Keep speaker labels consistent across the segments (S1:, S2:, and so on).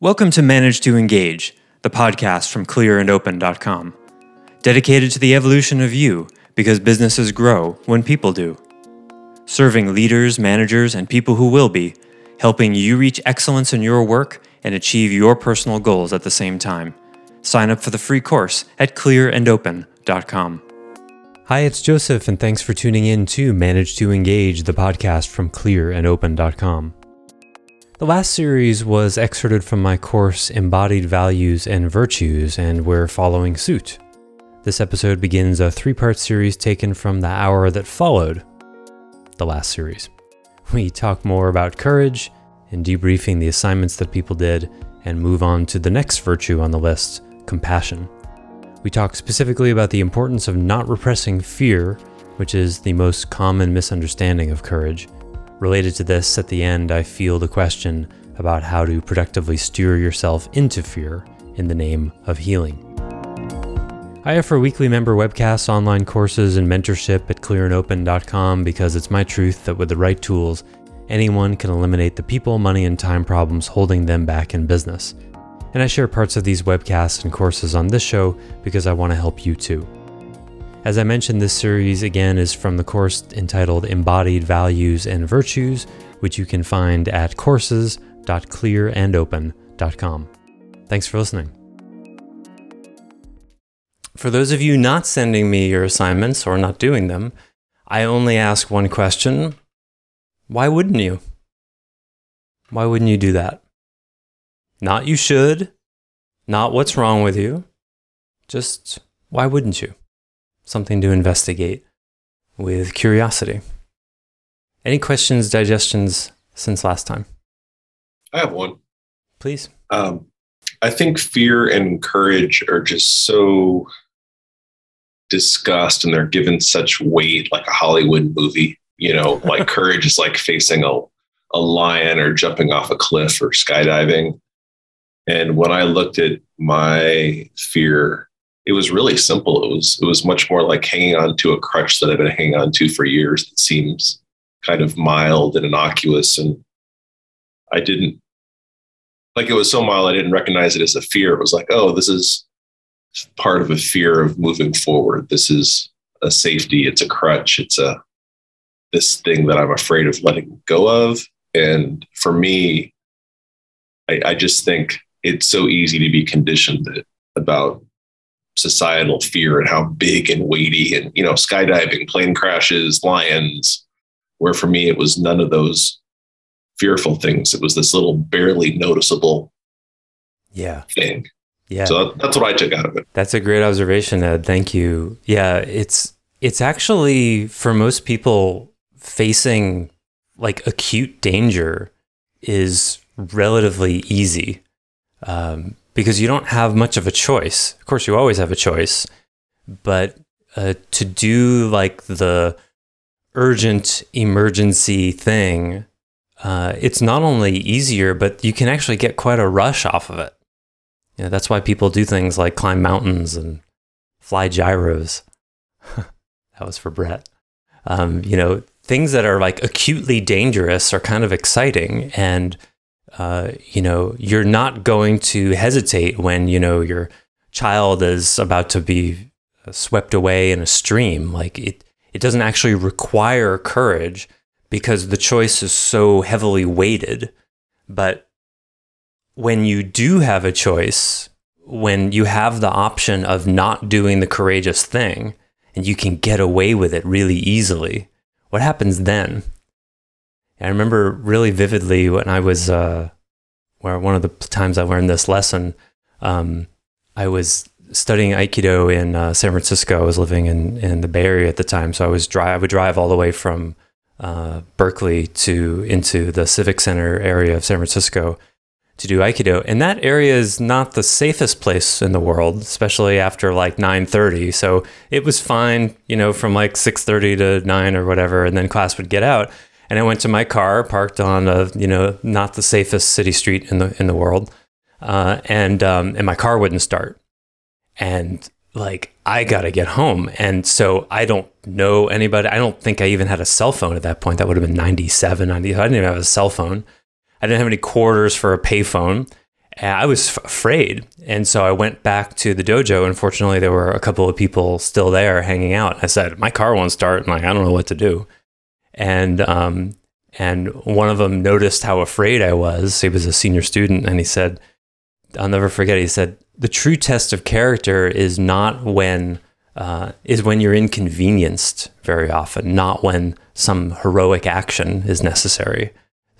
S1: Welcome to Manage to Engage, the podcast from clearandopen.com. Dedicated to the evolution of you because businesses grow when people do. Serving leaders, managers, and people who will be, helping you reach excellence in your work and achieve your personal goals at the same time. Sign up for the free course at clearandopen.com. Hi, it's Joseph, and thanks for tuning in to Manage to Engage, the podcast from clearandopen.com. The last series was excerpted from my course Embodied Values and Virtues, and we're following suit. This episode begins a three part series taken from the hour that followed the last series. We talk more about courage and debriefing the assignments that people did, and move on to the next virtue on the list compassion. We talk specifically about the importance of not repressing fear, which is the most common misunderstanding of courage Related to this, at the end, I feel the question about how to productively steer yourself into fear in the name of healing. I offer weekly member webcasts, online courses, and mentorship at clearandopen.com because it's my truth that with the right tools, anyone can eliminate the people, money, and time problems holding them back in business. And I share parts of these webcasts and courses on this show because I want to help you too. As I mentioned, this series again is from the course entitled Embodied Values and Virtues, which you can find at courses.clearandopen.com. Thanks for listening. For those of you not sending me your assignments or not doing them, I only ask one question Why wouldn't you? Why wouldn't you do that? Not you should, not what's wrong with you, just why wouldn't you? Something to investigate with curiosity. Any questions, digestions since last time?
S2: I have one.
S1: Please.
S2: Um, I think fear and courage are just so discussed and they're given such weight like a Hollywood movie. You know, like courage is like facing a, a lion or jumping off a cliff or skydiving. And when I looked at my fear it was really simple. It was it was much more like hanging on to a crutch that I've been hanging on to for years. That seems kind of mild and innocuous, and I didn't like it was so mild I didn't recognize it as a fear. It was like, oh, this is part of a fear of moving forward. This is a safety. It's a crutch. It's a this thing that I'm afraid of letting go of. And for me, I, I just think it's so easy to be conditioned about societal fear and how big and weighty and you know skydiving plane crashes lions where for me it was none of those fearful things. It was this little barely noticeable
S1: yeah.
S2: thing.
S1: Yeah.
S2: So that's what i took out of it.
S1: That's a great observation ed. Thank you. Yeah it's it's actually for most people facing like acute danger is relatively easy. Um, because you don't have much of a choice. Of course, you always have a choice, but uh, to do like the urgent emergency thing, uh, it's not only easier, but you can actually get quite a rush off of it. You know, that's why people do things like climb mountains and fly gyros. that was for Brett. Um, you know, things that are like acutely dangerous are kind of exciting and uh, you know, you're not going to hesitate when, you know, your child is about to be swept away in a stream. Like it, it doesn't actually require courage because the choice is so heavily weighted. But when you do have a choice, when you have the option of not doing the courageous thing and you can get away with it really easily, what happens then? I remember really vividly when I was, uh, where one of the times I learned this lesson, um, I was studying Aikido in uh, San Francisco. I was living in, in the Bay Area at the time. So I was drive, I would drive all the way from uh, Berkeley to into the Civic Center area of San Francisco to do Aikido. And that area is not the safest place in the world, especially after like 9:30. So it was fine, you know, from like 6:30 to 9 or whatever, and then class would get out and I went to my car, parked on a you know not the safest city street in the in the world, uh, and um, and my car wouldn't start, and like I gotta get home, and so I don't know anybody. I don't think I even had a cell phone at that point. That would have been 97, 90. I didn't even have a cell phone. I didn't have any quarters for a payphone, I was f- afraid. And so I went back to the dojo. Unfortunately, there were a couple of people still there hanging out. I said, My car won't start. And like, I don't know what to do. And, um, and one of them noticed how afraid I was. He was a senior student. And he said, I'll never forget. He said, The true test of character is not when. Uh, is when you're inconvenienced very often, not when some heroic action is necessary.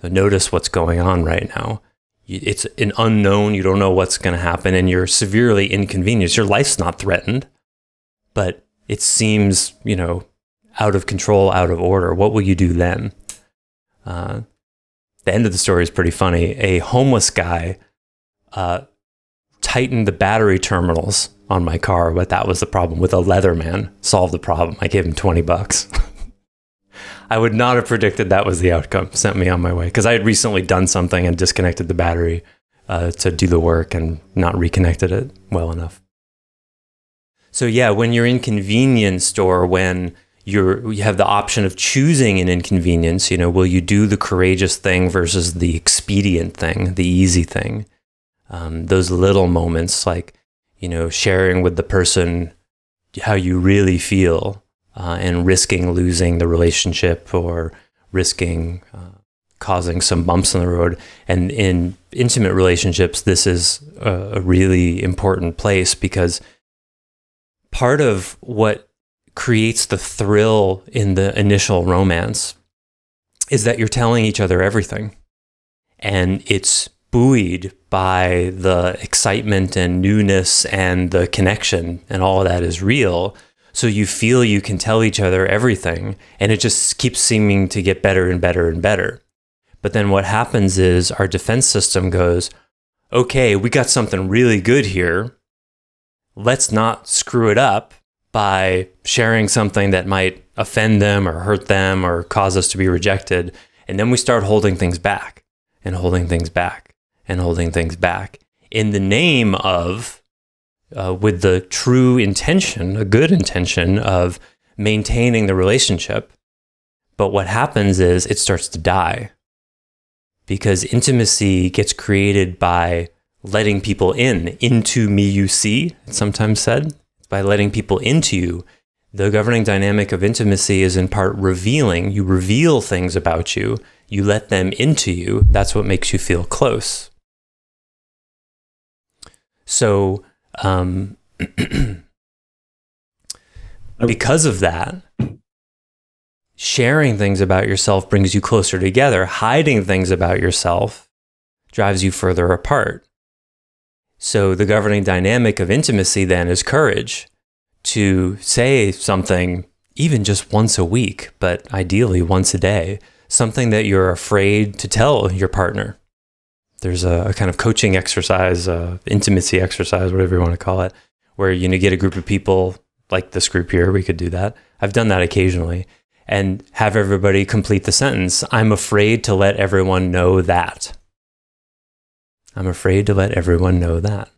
S1: So notice what's going on right now. It's an unknown. You don't know what's going to happen, and you're severely inconvenienced. Your life's not threatened, but it seems, you know, out of control, out of order. What will you do then? Uh, the end of the story is pretty funny. A homeless guy uh, tightened the battery terminals on my car, but that was the problem. With a Leatherman, solved the problem. I gave him 20 bucks. I would not have predicted that was the outcome. Sent me on my way because I had recently done something and disconnected the battery uh, to do the work and not reconnected it well enough. So yeah, when you're inconvenienced or when you're you have the option of choosing an inconvenience, you know, will you do the courageous thing versus the expedient thing, the easy thing? Um, those little moments, like you know, sharing with the person how you really feel uh, and risking losing the relationship or risking uh, causing some bumps in the road. And in intimate relationships, this is a, a really important place because part of what creates the thrill in the initial romance is that you're telling each other everything. And it's buoyed by the excitement and newness and the connection, and all of that is real. So you feel you can tell each other everything, and it just keeps seeming to get better and better and better. But then what happens is our defense system goes, okay, we got something really good here. Let's not screw it up by sharing something that might offend them or hurt them or cause us to be rejected. And then we start holding things back and holding things back and holding things back in the name of uh, with the true intention, a good intention of maintaining the relationship. But what happens is it starts to die because intimacy gets created by letting people in, into me, you see, it's sometimes said, by letting people into you. The governing dynamic of intimacy is in part revealing. You reveal things about you, you let them into you. That's what makes you feel close. So, um, because of that, sharing things about yourself brings you closer together. Hiding things about yourself drives you further apart. So, the governing dynamic of intimacy then is courage to say something, even just once a week, but ideally once a day, something that you're afraid to tell your partner there's a, a kind of coaching exercise, uh, intimacy exercise, whatever you want to call it, where you get a group of people like this group here. We could do that. I've done that occasionally, and have everybody complete the sentence. I'm afraid to let everyone know that. I'm afraid to let everyone know that.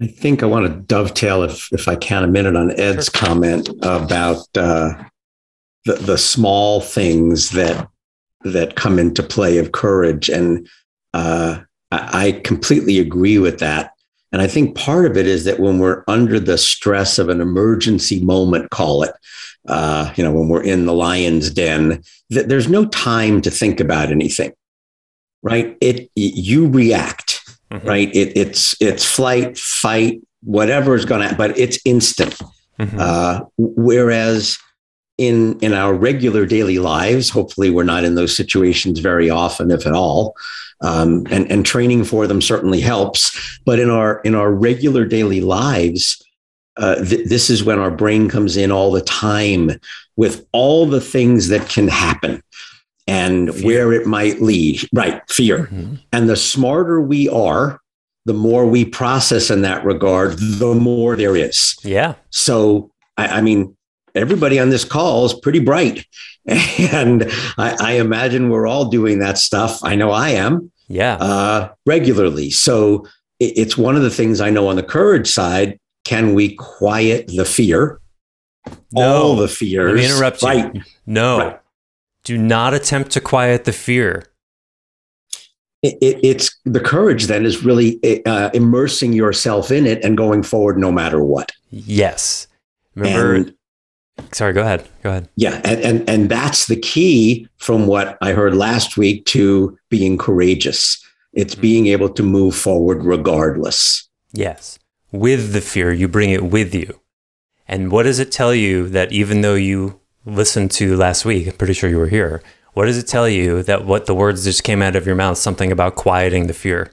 S3: I think I want to dovetail, if if I can, a minute on Ed's sure. comment about uh, the the small things that that come into play of courage. And uh, I completely agree with that. And I think part of it is that when we're under the stress of an emergency moment, call it, uh, you know, when we're in the lion's den, that there's no time to think about anything, right? It you react, mm-hmm. right? It, it's it's flight, fight, whatever is going to, but it's instant. Mm-hmm. Uh, whereas in in our regular daily lives hopefully we're not in those situations very often if at all um, and and training for them certainly helps but in our in our regular daily lives uh, th- this is when our brain comes in all the time with all the things that can happen and fear. where it might lead right fear mm-hmm. and the smarter we are the more we process in that regard the more there is
S1: yeah
S3: so I, I mean everybody on this call is pretty bright. And I, I, imagine we're all doing that stuff. I know I am.
S1: Yeah.
S3: Uh, regularly. So it, it's one of the things I know on the courage side. Can we quiet the fear? No. All the fears.
S1: Let me interrupt you. Right. No. Right. Do not attempt to quiet the fear.
S3: it, it, it's the courage then is really uh, immersing yourself in it and going forward no matter what.
S1: Yes. Remember, and, sorry, go ahead. Go ahead.
S3: Yeah. And, and, and that's the key from what I heard last week to being courageous. It's mm-hmm. being able to move forward regardless.
S1: Yes. With the fear, you bring it with you. And what does it tell you that even though you listened to last week, I'm pretty sure you were here, what does it tell you that what the words just came out of your mouth, something about quieting the fear?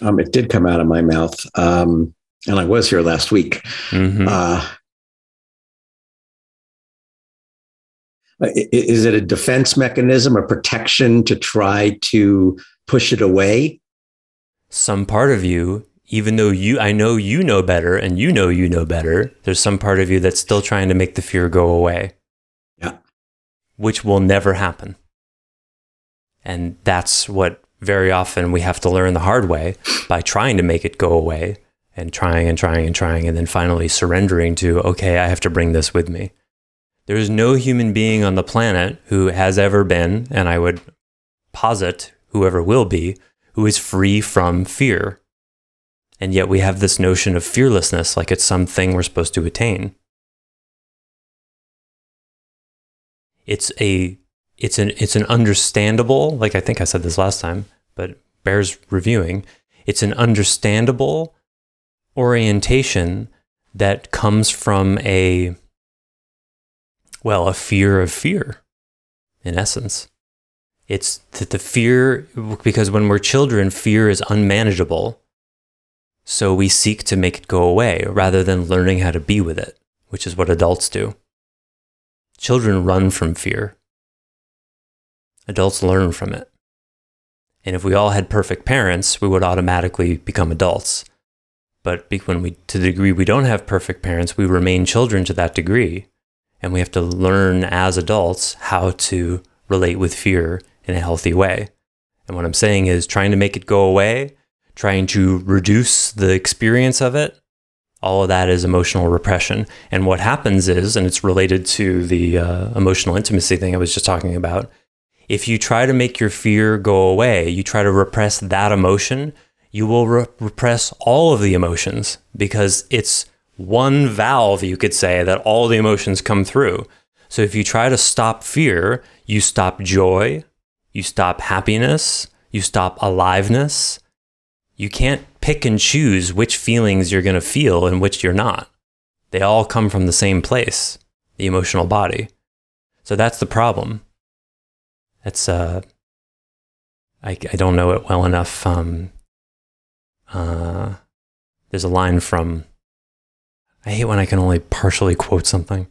S3: Um, it did come out of my mouth. Um, and I was here last week. Mm-hmm. Uh, is it a defense mechanism, a protection to try to push it away?
S1: Some part of you, even though you, I know you know better and you know you know better, there's some part of you that's still trying to make the fear go away.
S3: Yeah.
S1: Which will never happen. And that's what very often we have to learn the hard way by trying to make it go away and trying and trying and trying and then finally surrendering to, okay, I have to bring this with me. There is no human being on the planet who has ever been, and I would posit whoever will be, who is free from fear. And yet we have this notion of fearlessness like it's something we're supposed to attain. It's a it's an it's an understandable, like I think I said this last time, but bears reviewing. It's an understandable orientation that comes from a well, a fear of fear, in essence. It's that the fear, because when we're children, fear is unmanageable. So we seek to make it go away rather than learning how to be with it, which is what adults do. Children run from fear. Adults learn from it. And if we all had perfect parents, we would automatically become adults. But when we, to the degree we don't have perfect parents, we remain children to that degree and we have to learn as adults how to relate with fear in a healthy way. And what I'm saying is trying to make it go away, trying to reduce the experience of it, all of that is emotional repression. And what happens is, and it's related to the uh, emotional intimacy thing I was just talking about, if you try to make your fear go away, you try to repress that emotion, you will re- repress all of the emotions because it's one valve, you could say, that all the emotions come through. So if you try to stop fear, you stop joy, you stop happiness, you stop aliveness. You can't pick and choose which feelings you're going to feel and which you're not. They all come from the same place, the emotional body. So that's the problem. It's, uh, I, I don't know it well enough. Um, uh, there's a line from I hate when I can only partially quote something.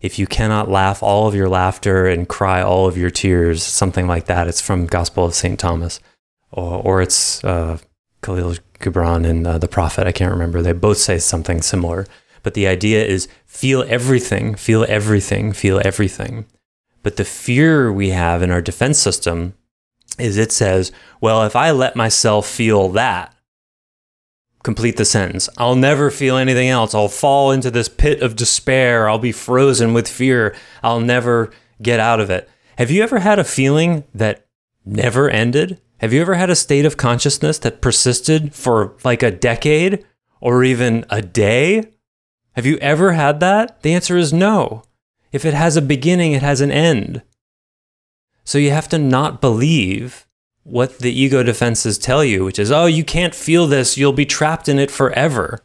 S1: If you cannot laugh all of your laughter and cry all of your tears, something like that. It's from Gospel of St. Thomas. Or, or it's uh, Kahlil Gibran and uh, The Prophet. I can't remember. They both say something similar. But the idea is feel everything, feel everything, feel everything. But the fear we have in our defense system is it says, well, if I let myself feel that, complete the sentence. I'll never feel anything else. I'll fall into this pit of despair. I'll be frozen with fear. I'll never get out of it. Have you ever had a feeling that never ended? Have you ever had a state of consciousness that persisted for like a decade or even a day? Have you ever had that? The answer is no. If it has a beginning, it has an end. So you have to not believe what the ego defenses tell you, which is, oh, you can't feel this, you'll be trapped in it forever.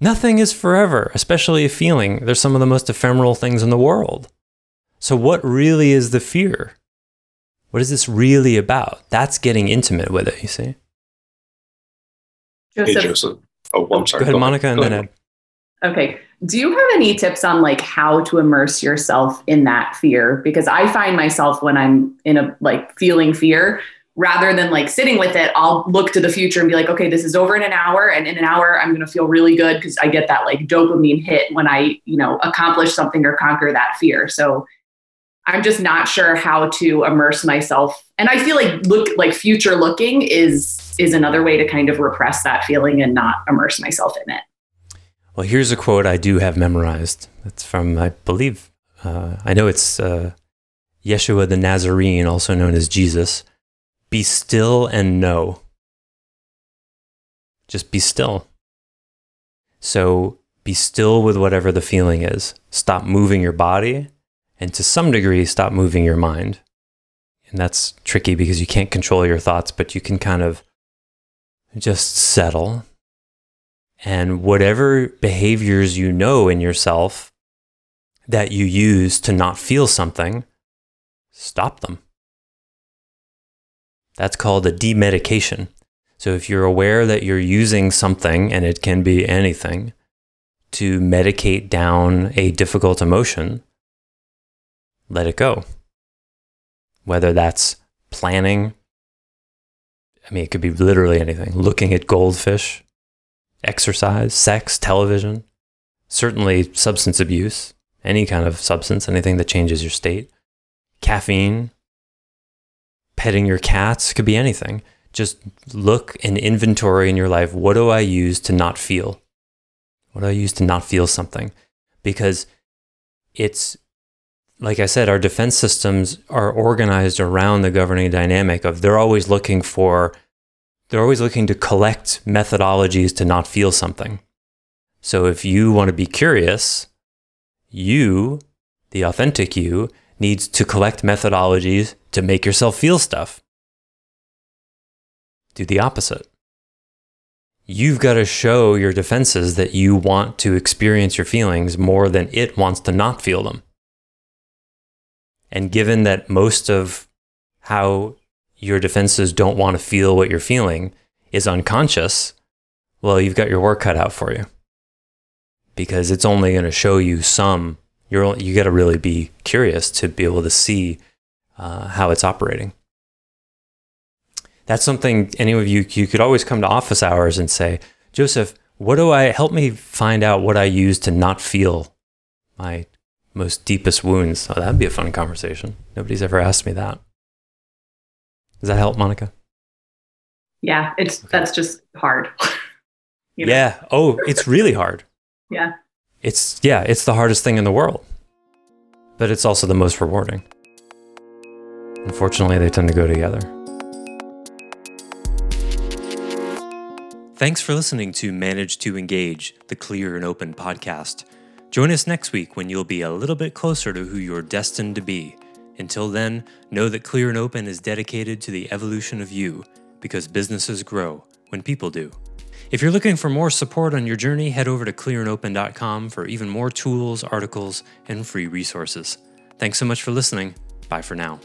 S1: Nothing is forever, especially a feeling. They're some of the most ephemeral things in the world. So, what really is the fear? What is this really about? That's getting intimate with it, you see.
S2: Joseph. Hey, Joseph. Oh, I'm sorry.
S1: Go ahead, Go Monica, ahead. and then Ed.
S4: Okay. Do you have any tips on like how to immerse yourself in that fear? Because I find myself when I'm in a like feeling fear, rather than like sitting with it, I'll look to the future and be like, okay, this is over in an hour. And in an hour, I'm going to feel really good because I get that like dopamine hit when I, you know, accomplish something or conquer that fear. So I'm just not sure how to immerse myself. And I feel like look like future looking is is another way to kind of repress that feeling and not immerse myself in it.
S1: Well, here's a quote I do have memorized. It's from I believe uh, I know it's uh, Yeshua the Nazarene, also known as Jesus, be still and know. Just be still. So be still with whatever the feeling is. Stop moving your body and to some degree, stop moving your mind. And that's tricky because you can't control your thoughts, but you can kind of just settle. And whatever behaviors you know in yourself that you use to not feel something, stop them. That's called a demedication. So if you're aware that you're using something, and it can be anything, to medicate down a difficult emotion, let it go. Whether that's planning, I mean, it could be literally anything looking at goldfish, exercise, sex, television, certainly substance abuse, any kind of substance, anything that changes your state, caffeine, petting your cats, could be anything. Just look and inventory in your life what do I use to not feel? What do I use to not feel something? Because it's like I said, our defense systems are organized around the governing dynamic of they're always looking for, they're always looking to collect methodologies to not feel something. So if you want to be curious, you, the authentic you, needs to collect methodologies to make yourself feel stuff. Do the opposite. You've got to show your defenses that you want to experience your feelings more than it wants to not feel them. And given that most of how your defenses don't want to feel what you're feeling is unconscious, well, you've got your work cut out for you. Because it's only going to show you some. You're you got to really be curious to be able to see uh, how it's operating. That's something any of you you could always come to office hours and say, Joseph, what do I help me find out what I use to not feel my most deepest wounds. Oh, that'd be a fun conversation. Nobody's ever asked me that. Does that help, Monica?
S4: Yeah, it's okay. that's just hard.
S1: you know? Yeah. Oh, it's really hard.
S4: yeah.
S1: It's yeah, it's the hardest thing in the world. But it's also the most rewarding. Unfortunately, they tend to go together. Thanks for listening to Manage to Engage, the Clear and Open podcast. Join us next week when you'll be a little bit closer to who you're destined to be. Until then, know that Clear and Open is dedicated to the evolution of you because businesses grow when people do. If you're looking for more support on your journey, head over to clearandopen.com for even more tools, articles, and free resources. Thanks so much for listening. Bye for now.